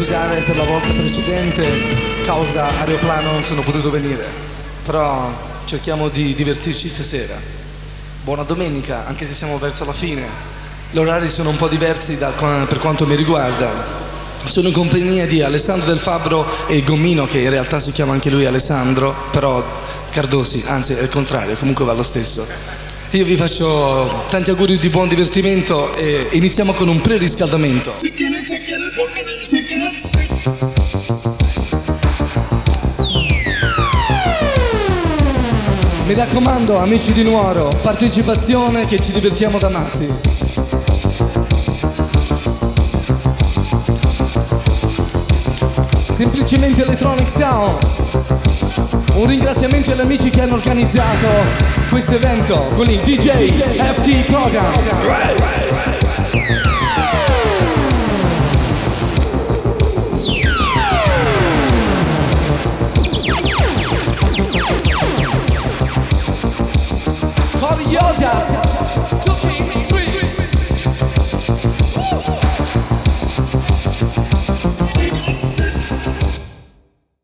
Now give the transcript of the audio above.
scusare per la volta precedente, causa aeroplano non sono potuto venire, però cerchiamo di divertirci stasera. Buona domenica, anche se siamo verso la fine. Gli orari sono un po' diversi da, per quanto mi riguarda. Sono in compagnia di Alessandro Del Fabbro e Gommino, che in realtà si chiama anche lui Alessandro, però Cardosi, anzi è il contrario, comunque va lo stesso. Io vi faccio tanti auguri di buon divertimento e iniziamo con un preriscaldamento. Mi raccomando, amici di Nuoro, partecipazione che ci divertiamo da matti. Semplicemente Electronic Sound. Un ringraziamento agli amici che hanno organizzato questo evento con il DJ FT Program. yodas